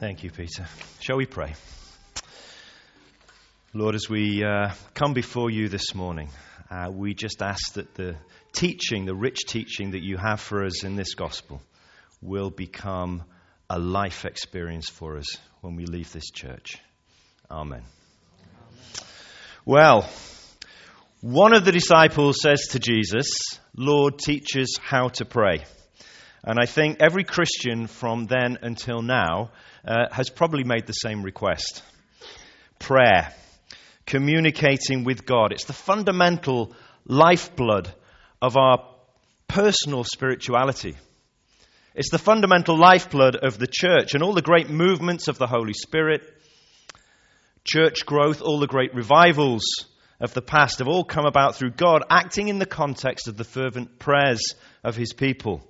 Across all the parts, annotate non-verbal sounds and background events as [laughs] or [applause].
Thank you, Peter. Shall we pray? Lord, as we uh, come before you this morning, uh, we just ask that the teaching, the rich teaching that you have for us in this gospel, will become a life experience for us when we leave this church. Amen. Amen. Well, one of the disciples says to Jesus, Lord, teach us how to pray. And I think every Christian from then until now uh, has probably made the same request prayer, communicating with God. It's the fundamental lifeblood of our personal spirituality. It's the fundamental lifeblood of the church and all the great movements of the Holy Spirit, church growth, all the great revivals of the past have all come about through God acting in the context of the fervent prayers of his people.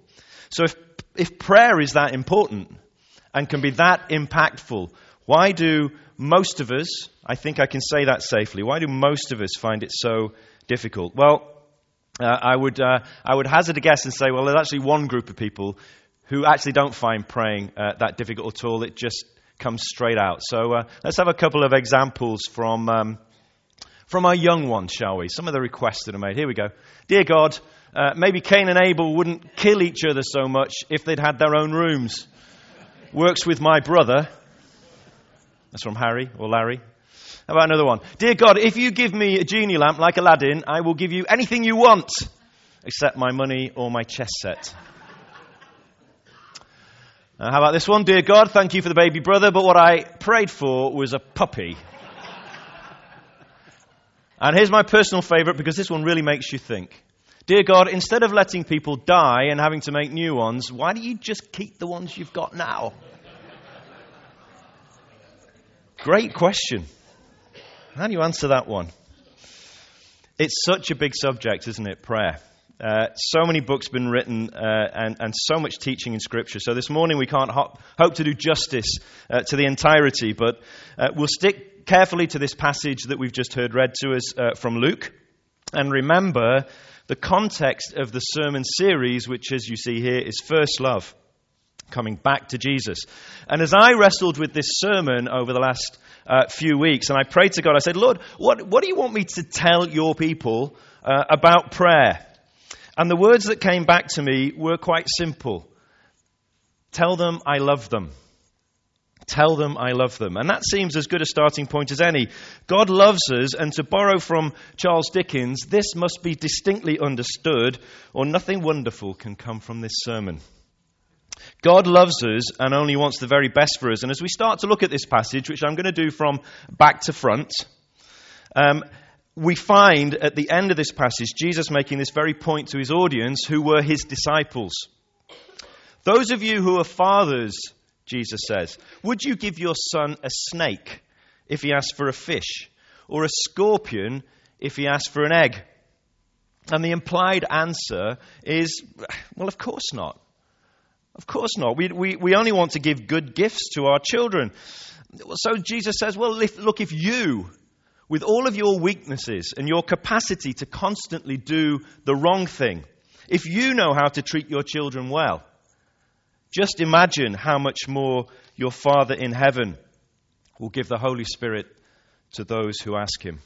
So if, if prayer is that important, and can be that impactful, why do most of us, I think I can say that safely, why do most of us find it so difficult? Well, uh, I, would, uh, I would hazard a guess and say, well, there's actually one group of people who actually don't find praying uh, that difficult at all. It just comes straight out. So uh, let's have a couple of examples from, um, from our young ones, shall we? Some of the requests that are made. Here we go. Dear God, uh, maybe Cain and Abel wouldn't kill each other so much if they'd had their own rooms works with my brother. That's from Harry or Larry. How about another one? Dear God, if you give me a genie lamp like Aladdin, I will give you anything you want except my money or my chess set. Uh, how about this one? Dear God, thank you for the baby brother, but what I prayed for was a puppy. And here's my personal favorite because this one really makes you think. Dear God, instead of letting people die and having to make new ones, why don't you just keep the ones you've got now? Great question. How do you answer that one? It's such a big subject, isn't it? Prayer. Uh, so many books been written uh, and, and, so much teaching in Scripture. So this morning we can't ho- hope to do justice uh, to the entirety, but uh, we'll stick carefully to this passage that we've just heard read to us uh, from Luke. And remember the context of the sermon series, which, as you see here, is first love, coming back to Jesus. And as I wrestled with this sermon over the last few weeks, and I prayed to God, I said, Lord, what, what do you want me to tell your people about prayer? And the words that came back to me were quite simple Tell them I love them. Tell them I love them. And that seems as good a starting point as any. God loves us, and to borrow from Charles Dickens, this must be distinctly understood, or nothing wonderful can come from this sermon. God loves us and only wants the very best for us. And as we start to look at this passage, which I'm going to do from back to front, um, we find at the end of this passage Jesus making this very point to his audience who were his disciples. Those of you who are fathers, Jesus says. Would you give your son a snake if he asked for a fish, or a scorpion if he asked for an egg? And the implied answer is, well, of course not. Of course not. We, we, we only want to give good gifts to our children. So Jesus says, well, if, look, if you, with all of your weaknesses and your capacity to constantly do the wrong thing, if you know how to treat your children well, just imagine how much more your Father in heaven will give the Holy Spirit to those who ask Him.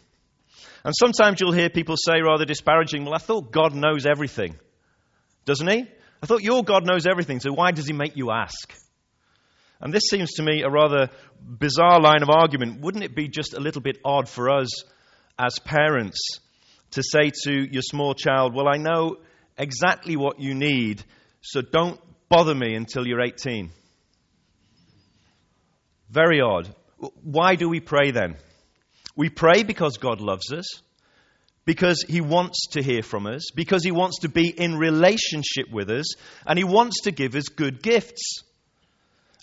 And sometimes you'll hear people say rather disparaging, Well, I thought God knows everything. Doesn't He? I thought your God knows everything, so why does He make you ask? And this seems to me a rather bizarre line of argument. Wouldn't it be just a little bit odd for us as parents to say to your small child, Well, I know exactly what you need, so don't bother me until you're 18. Very odd. Why do we pray then? We pray because God loves us, because He wants to hear from us, because He wants to be in relationship with us, and He wants to give us good gifts.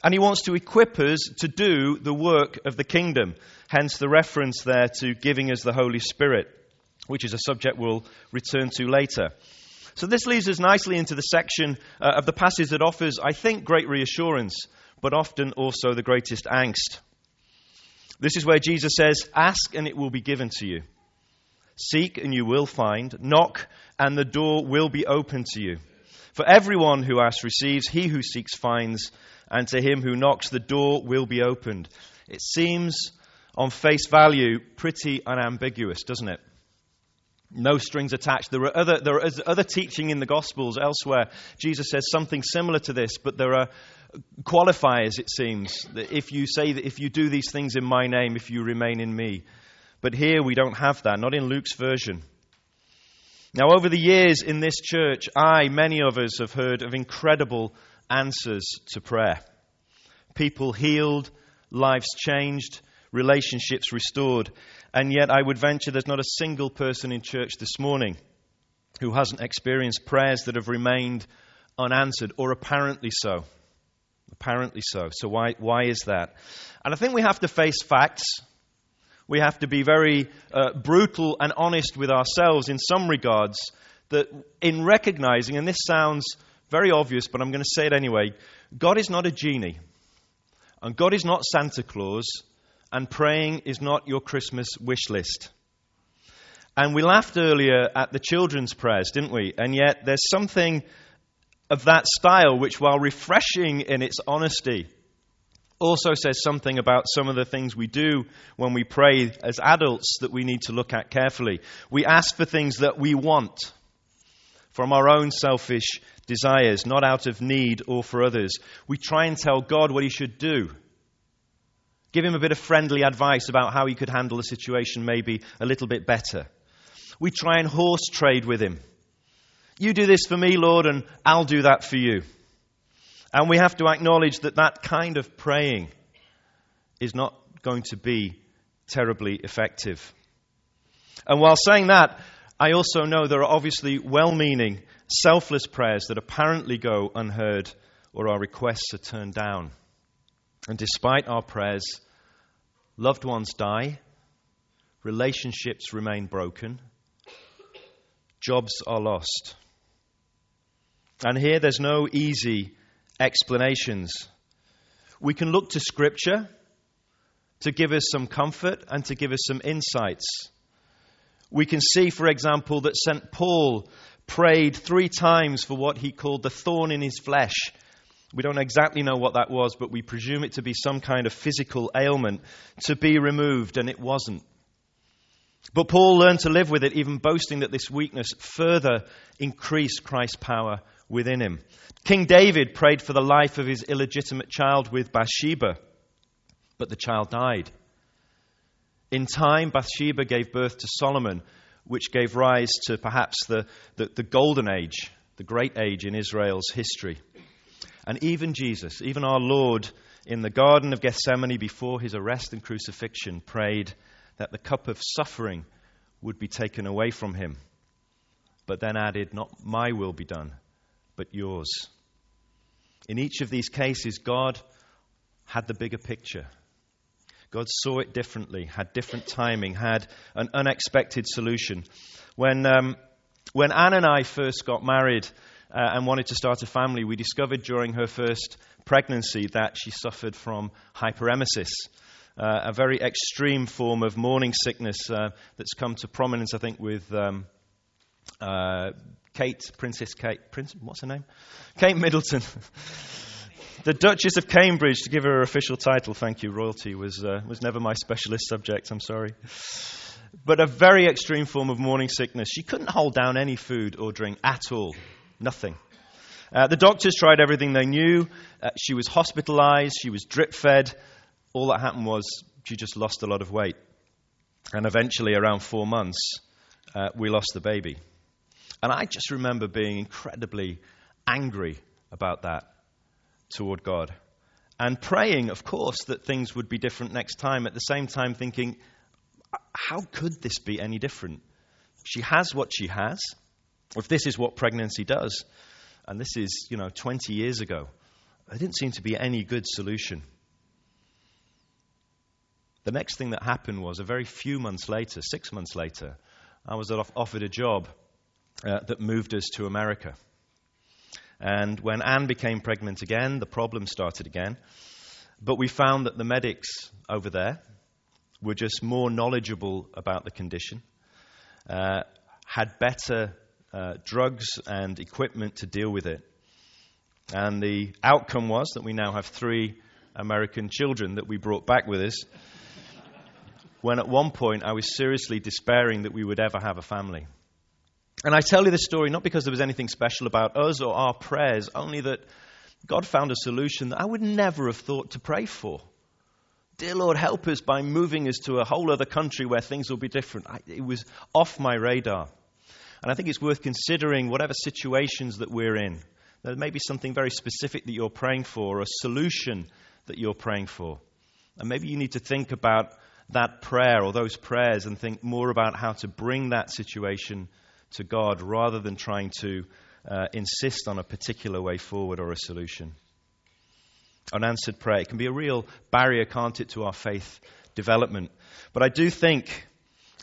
And He wants to equip us to do the work of the kingdom. Hence the reference there to giving us the Holy Spirit, which is a subject we'll return to later. So this leads us nicely into the section uh, of the passage that offers, I think, great reassurance, but often also the greatest angst. This is where Jesus says, Ask and it will be given to you. Seek and you will find. Knock and the door will be open to you. For everyone who asks receives, he who seeks finds, and to him who knocks, the door will be opened. It seems, on face value, pretty unambiguous, doesn't it? No strings attached. There are other, other teaching in the Gospels elsewhere. Jesus says something similar to this, but there are qualifiers, it seems. That if you say that if you do these things in my name, if you remain in me. But here we don't have that, not in Luke's version. Now, over the years in this church, I, many of us, have heard of incredible answers to prayer. People healed, lives changed, relationships restored. And yet, I would venture there's not a single person in church this morning who hasn't experienced prayers that have remained unanswered, or apparently so. Apparently so. So, why, why is that? And I think we have to face facts. We have to be very uh, brutal and honest with ourselves in some regards, that in recognizing, and this sounds very obvious, but I'm going to say it anyway God is not a genie, and God is not Santa Claus, and praying is not your Christmas wish list. And we laughed earlier at the children's prayers, didn't we? And yet there's something of that style which, while refreshing in its honesty, also says something about some of the things we do when we pray as adults that we need to look at carefully. We ask for things that we want from our own selfish desires, not out of need or for others. We try and tell God what He should do Give him a bit of friendly advice about how he could handle the situation maybe a little bit better. We try and horse trade with him. You do this for me, Lord, and I'll do that for you. And we have to acknowledge that that kind of praying is not going to be terribly effective. And while saying that, I also know there are obviously well meaning, selfless prayers that apparently go unheard or our requests are turned down. And despite our prayers, loved ones die, relationships remain broken, jobs are lost. And here there's no easy explanations. We can look to Scripture to give us some comfort and to give us some insights. We can see, for example, that St. Paul prayed three times for what he called the thorn in his flesh we don't exactly know what that was, but we presume it to be some kind of physical ailment to be removed, and it wasn't. But Paul learned to live with it, even boasting that this weakness further increased Christ's power within him. King David prayed for the life of his illegitimate child with Bathsheba, but the child died. In time, Bathsheba gave birth to Solomon, which gave rise to perhaps the, the, the golden age, the great age in Israel's history. And even Jesus, even our Lord, in the Garden of Gethsemane before his arrest and crucifixion, prayed that the cup of suffering would be taken away from him, but then added, Not my will be done, but yours. In each of these cases, God had the bigger picture. God saw it differently, had different timing, had an unexpected solution. When, um, when Anne and I first got married, uh, and wanted to start a family, we discovered during her first pregnancy that she suffered from hyperemesis. Uh, a very extreme form of morning sickness uh, that's come to prominence, I think, with um, uh, Kate, Princess Kate, Prince, what's her name? Kate Middleton. [laughs] the Duchess of Cambridge, to give her her official title, thank you, royalty, was, uh, was never my specialist subject, I'm sorry. But a very extreme form of morning sickness. She couldn't hold down any food or drink at all. Nothing. Uh, the doctors tried everything they knew. Uh, she was hospitalized, she was drip fed. All that happened was she just lost a lot of weight. And eventually, around four months, uh, we lost the baby. And I just remember being incredibly angry about that toward God. And praying, of course, that things would be different next time. At the same time, thinking, how could this be any different? She has what she has if this is what pregnancy does, and this is, you know, 20 years ago, there didn't seem to be any good solution. The next thing that happened was a very few months later, six months later, I was offered a job uh, that moved us to America. And when Anne became pregnant again, the problem started again. But we found that the medics over there were just more knowledgeable about the condition, uh, had better uh, drugs and equipment to deal with it. And the outcome was that we now have three American children that we brought back with us. when at one point I was seriously despairing that we would ever have a family. And I tell you this story not because there was anything special about us or our prayers, only that God found a solution that I would never have thought to pray for. Dear Lord, help us by moving us to a whole other country where things will be different. I, it was off my radar. And I think it's worth considering whatever situations that we're in. There may be something very specific that you're praying for, or a solution that you're praying for. And maybe you need to think about that prayer or those prayers and think more about how to bring that situation to God rather than trying to uh, insist on a particular way forward or a solution. Unanswered prayer. It can be a real barrier, can't it, to our faith development. But I do think,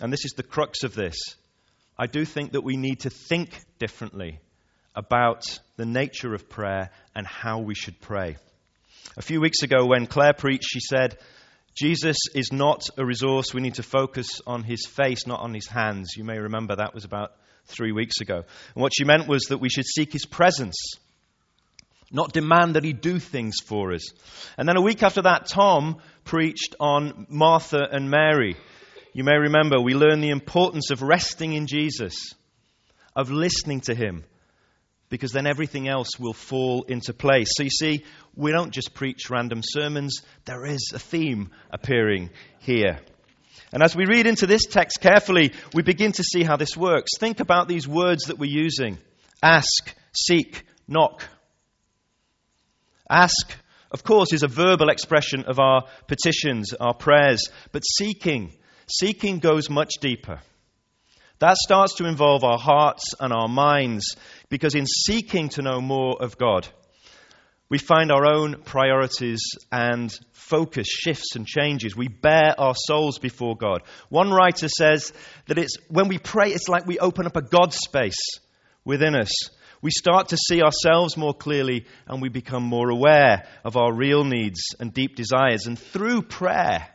and this is the crux of this, I do think that we need to think differently about the nature of prayer and how we should pray. A few weeks ago, when Claire preached, she said, Jesus is not a resource. We need to focus on his face, not on his hands. You may remember that was about three weeks ago. And what she meant was that we should seek his presence, not demand that he do things for us. And then a week after that, Tom preached on Martha and Mary. You may remember we learned the importance of resting in Jesus, of listening to him, because then everything else will fall into place. So you see, we don't just preach random sermons, there is a theme appearing here. And as we read into this text carefully, we begin to see how this works. Think about these words that we're using ask, seek, knock. Ask, of course, is a verbal expression of our petitions, our prayers, but seeking, seeking goes much deeper. That starts to involve our hearts and our minds because in seeking to know more of God, we find our own priorities and focus shifts and changes. We bare our souls before God. One writer says that it's when we pray, it's like we open up a God space within us. We start to see ourselves more clearly and we become more aware of our real needs and deep desires. And through prayer,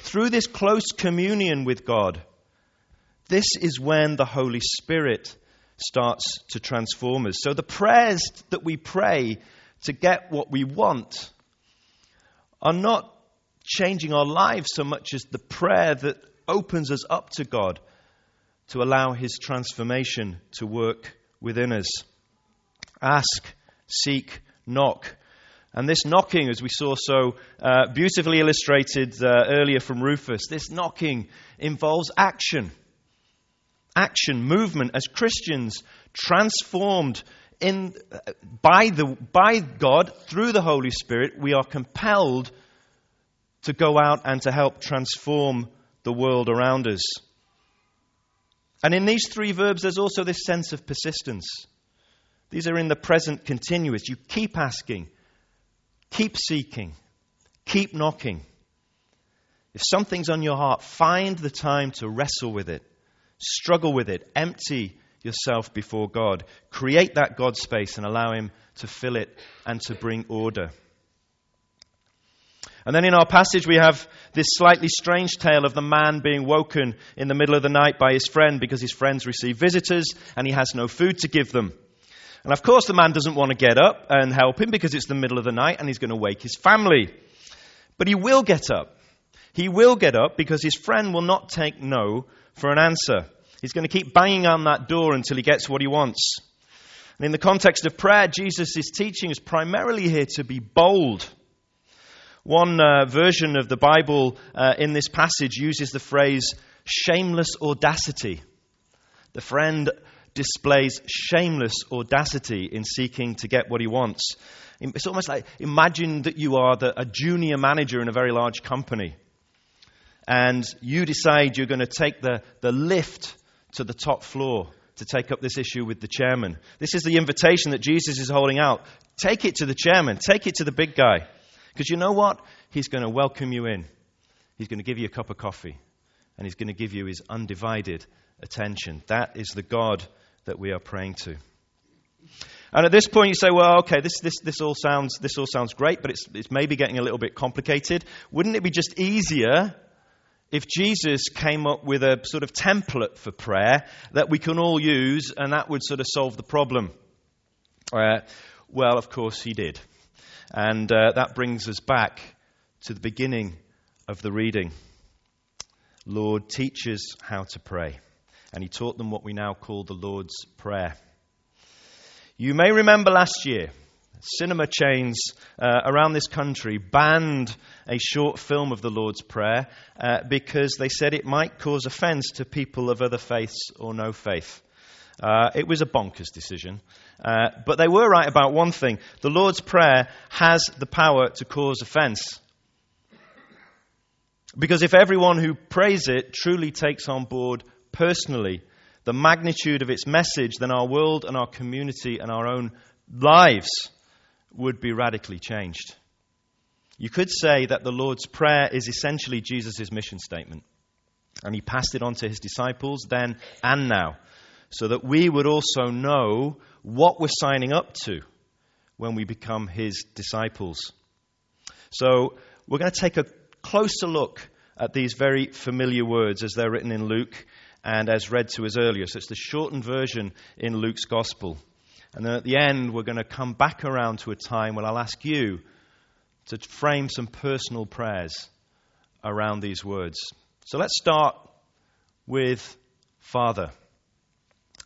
through this close communion with God, this is when the Holy Spirit starts to transform us. So the prayers that we pray to get what we want are not changing our lives so much as the prayer that opens us up to God to allow His transformation to work within us. Ask, seek, knock. And this knocking, as we saw so uh, beautifully illustrated uh, earlier from Rufus, this knocking involves action action, movement as Christians, transformed in, by, the, by God through the Holy Spirit, we are compelled to go out and to help transform the world around us. And in these three verbs, there's also this sense of persistence. These are in the present continuous. You keep asking, keep seeking, keep knocking. If something's on your heart, find the time to wrestle with it Struggle with it. Empty yourself before God. Create that God space and allow Him to fill it and to bring order. And then in our passage, we have this slightly strange tale of the man being woken in the middle of the night by his friend because his friends receive visitors and he has no food to give them. And of course, the man doesn't want to get up and help him because it's the middle of the night and he's going to wake his family. But he will get up. He will get up because his friend will not take no for an answer. He's going to keep banging on that door until he gets what he wants. And in the context of prayer, Jesus' teaching is primarily here to be bold. One uh, version of the Bible uh, in this passage uses the phrase shameless audacity. The friend displays shameless audacity in seeking to get what he wants. It's almost like imagine that you are the, a junior manager in a very large company and you decide you're going to take the, the lift to the top floor to take up this issue with the chairman. This is the invitation that Jesus is holding out. Take it to the chairman, take it to the big guy. Because you know what? He's going to welcome you in. He's going to give you a cup of coffee, and he's going to give you his undivided attention. That is the God that we are praying to. And at this point, you say, well, okay, this, this, this, all, sounds, this all sounds great, but it's, it's maybe getting a little bit complicated. Wouldn't it be just easier if Jesus came up with a sort of template for prayer that we can all use and that would sort of solve the problem. Uh, Well, of course he did. And uh, that brings us back to the beginning of the reading. Lord, teach us how to pray. And he taught them what we now call the Lord's Prayer. You may remember last year, cinema chains uh, around this country banned a short film of the Lord's Prayer uh, because they said it might cause offense to people of other faiths or no faith. Uh, it was a bonkers decision. Uh, but they were right about one thing the Lord's Prayer has the power to cause offense. Because if everyone who prays it truly takes on board personally the magnitude of its message, then our world and our community and our own lives would be radically changed. You could say that the Lord's Prayer is essentially Jesus' mission statement. And he passed it on to his disciples then and now, so that we would also know what we're signing up to when we become his disciples. So we're going to take a closer look at these very familiar words as they're written in Luke and as read to us earlier. So it's the shortened version in Luke's Gospel. And then at the end, we're going to come back around to a time when I'll ask you to frame some personal prayers around these words. So let's start with Father.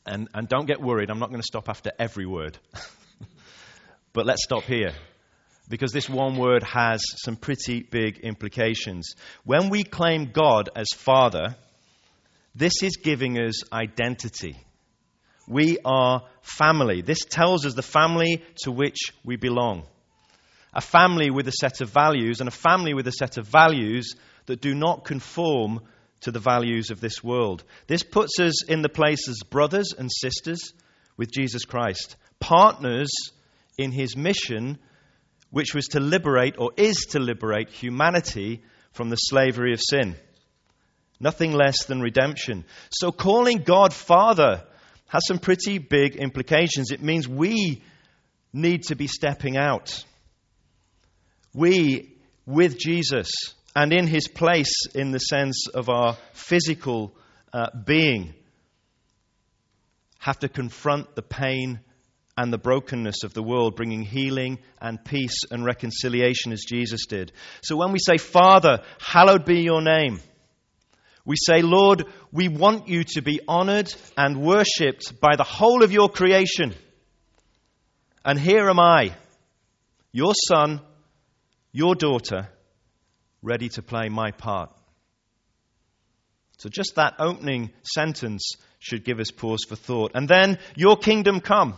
And, and don't get worried, I'm not going to stop after every word. [laughs] but let's stop here. Because this one word has some pretty big implications. When we claim God as Father, this is giving us identity. We are family. This tells us the family to which we belong. A family with a set of values, and a family with a set of values that do not conform to the values of this world. This puts us in the place as brothers and sisters with Jesus Christ, partners in his mission, which was to liberate or is to liberate humanity from the slavery of sin. Nothing less than redemption. So calling God Father has some pretty big implications. It means we need to be stepping out. We, with Jesus and in his place in the sense of our physical uh, being, have to confront the pain and the brokenness of the world, bringing healing and peace and reconciliation as Jesus did. So when we say, Father, hallowed be your name, we say, Lord, we want you to be honored and worshipped by the whole of your creation. And here am I, your son, your daughter, ready to play my part. So, just that opening sentence should give us pause for thought. And then, your kingdom come.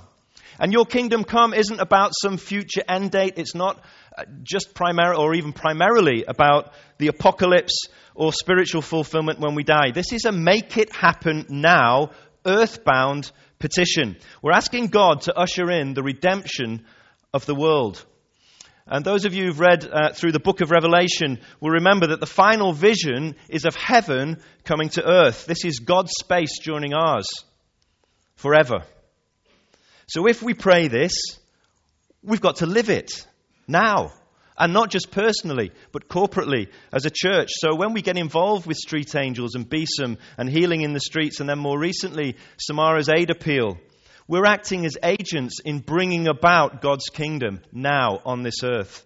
And your kingdom come isn't about some future end date. It's not uh, just primarily or even primarily about the apocalypse or spiritual fulfillment when we die. This is a make it happen now, earthbound petition. We're asking God to usher in the redemption of the world. And those of you who've read uh, through the book of Revelation will remember that the final vision is of heaven coming to earth. This is God's space joining ours forever. So if we pray this, we've got to live it now. And not just personally, but corporately as a church. So when we get involved with Street Angels and Beeson and Healing in the Streets, and then more recently, Samara's Aid Appeal, we're acting as agents in bringing about God's kingdom now on this earth.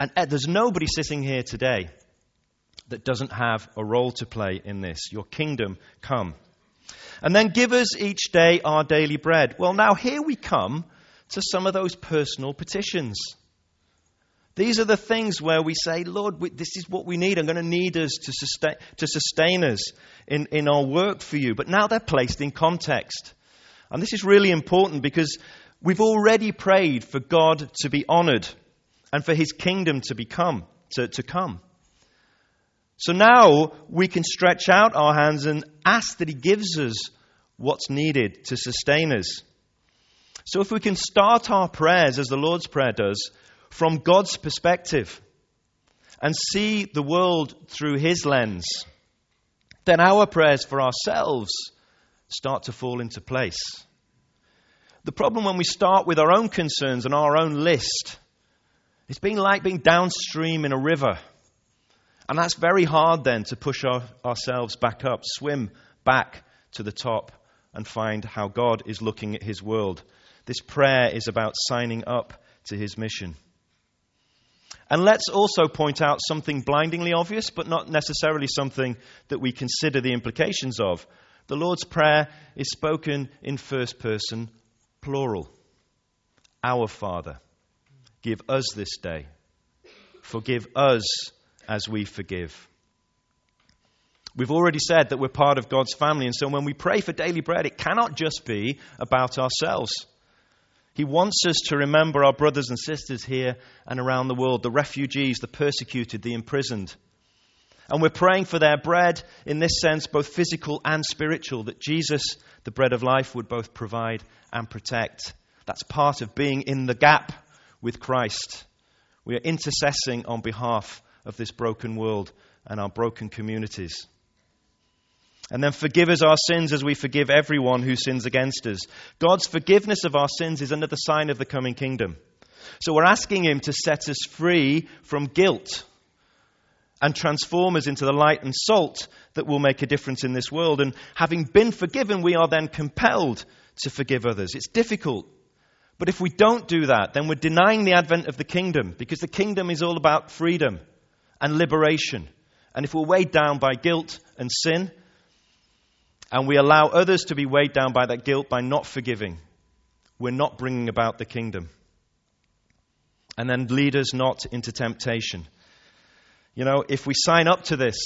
And uh, there's nobody sitting here today that doesn't have a role to play in this. Your kingdom come. And then give us each day our daily bread. Well, now here we come to some of those personal petitions. These are the things where we say, Lord, we, this is what we need. I'm going to need us to sustain, to sustain us in, in our work for you. But now they're placed in context. And this is really important because we've already prayed for God to be honored and for his kingdom to become, to, to come. So now we can stretch out our hands and ask that he gives us what's needed to sustain us. So if we can start our prayers as the Lord's Prayer does, from God's perspective and see the world through His lens, then our prayers for ourselves start to fall into place. The problem when we start with our own concerns and our own list, it's being like being downstream in a river. And that's very hard then to push our, ourselves back up, swim back to the top, and find how God is looking at His world. This prayer is about signing up to his mission. And let's also point out something blindingly obvious, but not necessarily something that we consider the implications of. The Lord's Prayer is spoken in first person, plural. Our Father, give us this day. Forgive us as we forgive. We've already said that we're part of God's family, and so when we pray for daily bread, it cannot just be about ourselves. He wants us to remember our brothers and sisters here and around the world, the refugees, the persecuted, the imprisoned. And we're praying for their bread, in this sense, both physical and spiritual, that Jesus, the bread of life, would both provide and protect. That's part of being in the gap with Christ. We are intercessing on behalf of this broken world and our broken communities. And then forgive us our sins as we forgive everyone who sins against us. God's forgiveness of our sins is another sign of the coming kingdom. So we're asking Him to set us free from guilt and transform us into the light and salt that will make a difference in this world. And having been forgiven, we are then compelled to forgive others. It's difficult. But if we don't do that, then we're denying the advent of the kingdom because the kingdom is all about freedom and liberation. And if we're weighed down by guilt and sin, and we allow others to be weighed down by that guilt by not forgiving, we're not bringing about the kingdom. And then lead us not into temptation. You know, if we sign up to this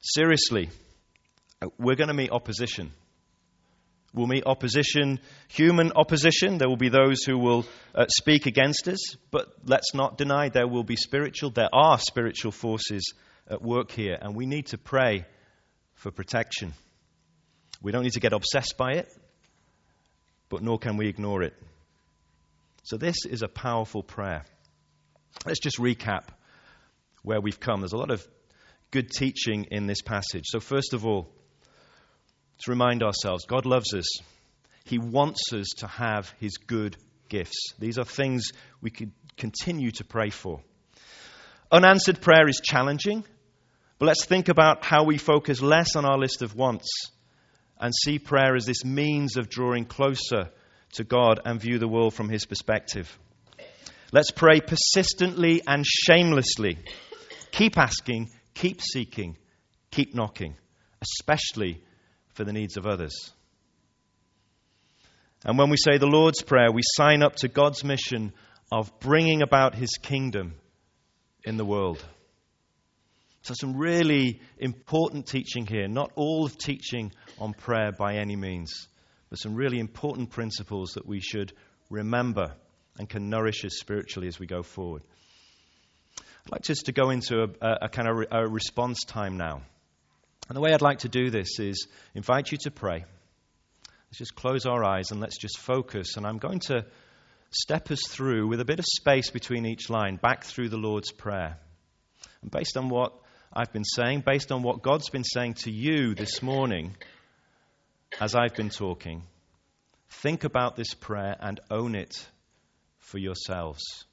seriously, we're going to meet opposition. We'll meet opposition, human opposition. There will be those who will uh, speak against us, but let's not deny there will be spiritual, there are spiritual forces at work here, and we need to pray for protection. We don't need to get obsessed by it, but nor can we ignore it. So, this is a powerful prayer. Let's just recap where we've come. There's a lot of good teaching in this passage. So, first of all, to remind ourselves God loves us, He wants us to have His good gifts. These are things we could continue to pray for. Unanswered prayer is challenging, but let's think about how we focus less on our list of wants and see prayer as this means of drawing closer to God and view the world from His perspective. Let's pray persistently and shamelessly. Keep asking, keep seeking, keep knocking, especially for the needs of others. And when we say the Lord's Prayer, we sign up to God's mission of bringing about His kingdom in the world. So, some really important teaching here. Not all of teaching on prayer by any means, but some really important principles that we should remember and can nourish us spiritually as we go forward. I'd like just to go into a, a, a kind of re, a response time now. And the way I'd like to do this is invite you to pray. Let's just close our eyes and let's just focus. And I'm going to step us through with a bit of space between each line, back through the Lord's Prayer. And based on what I've been saying, based on what God's been saying to you this morning as I've been talking, think about this prayer and own it for yourselves.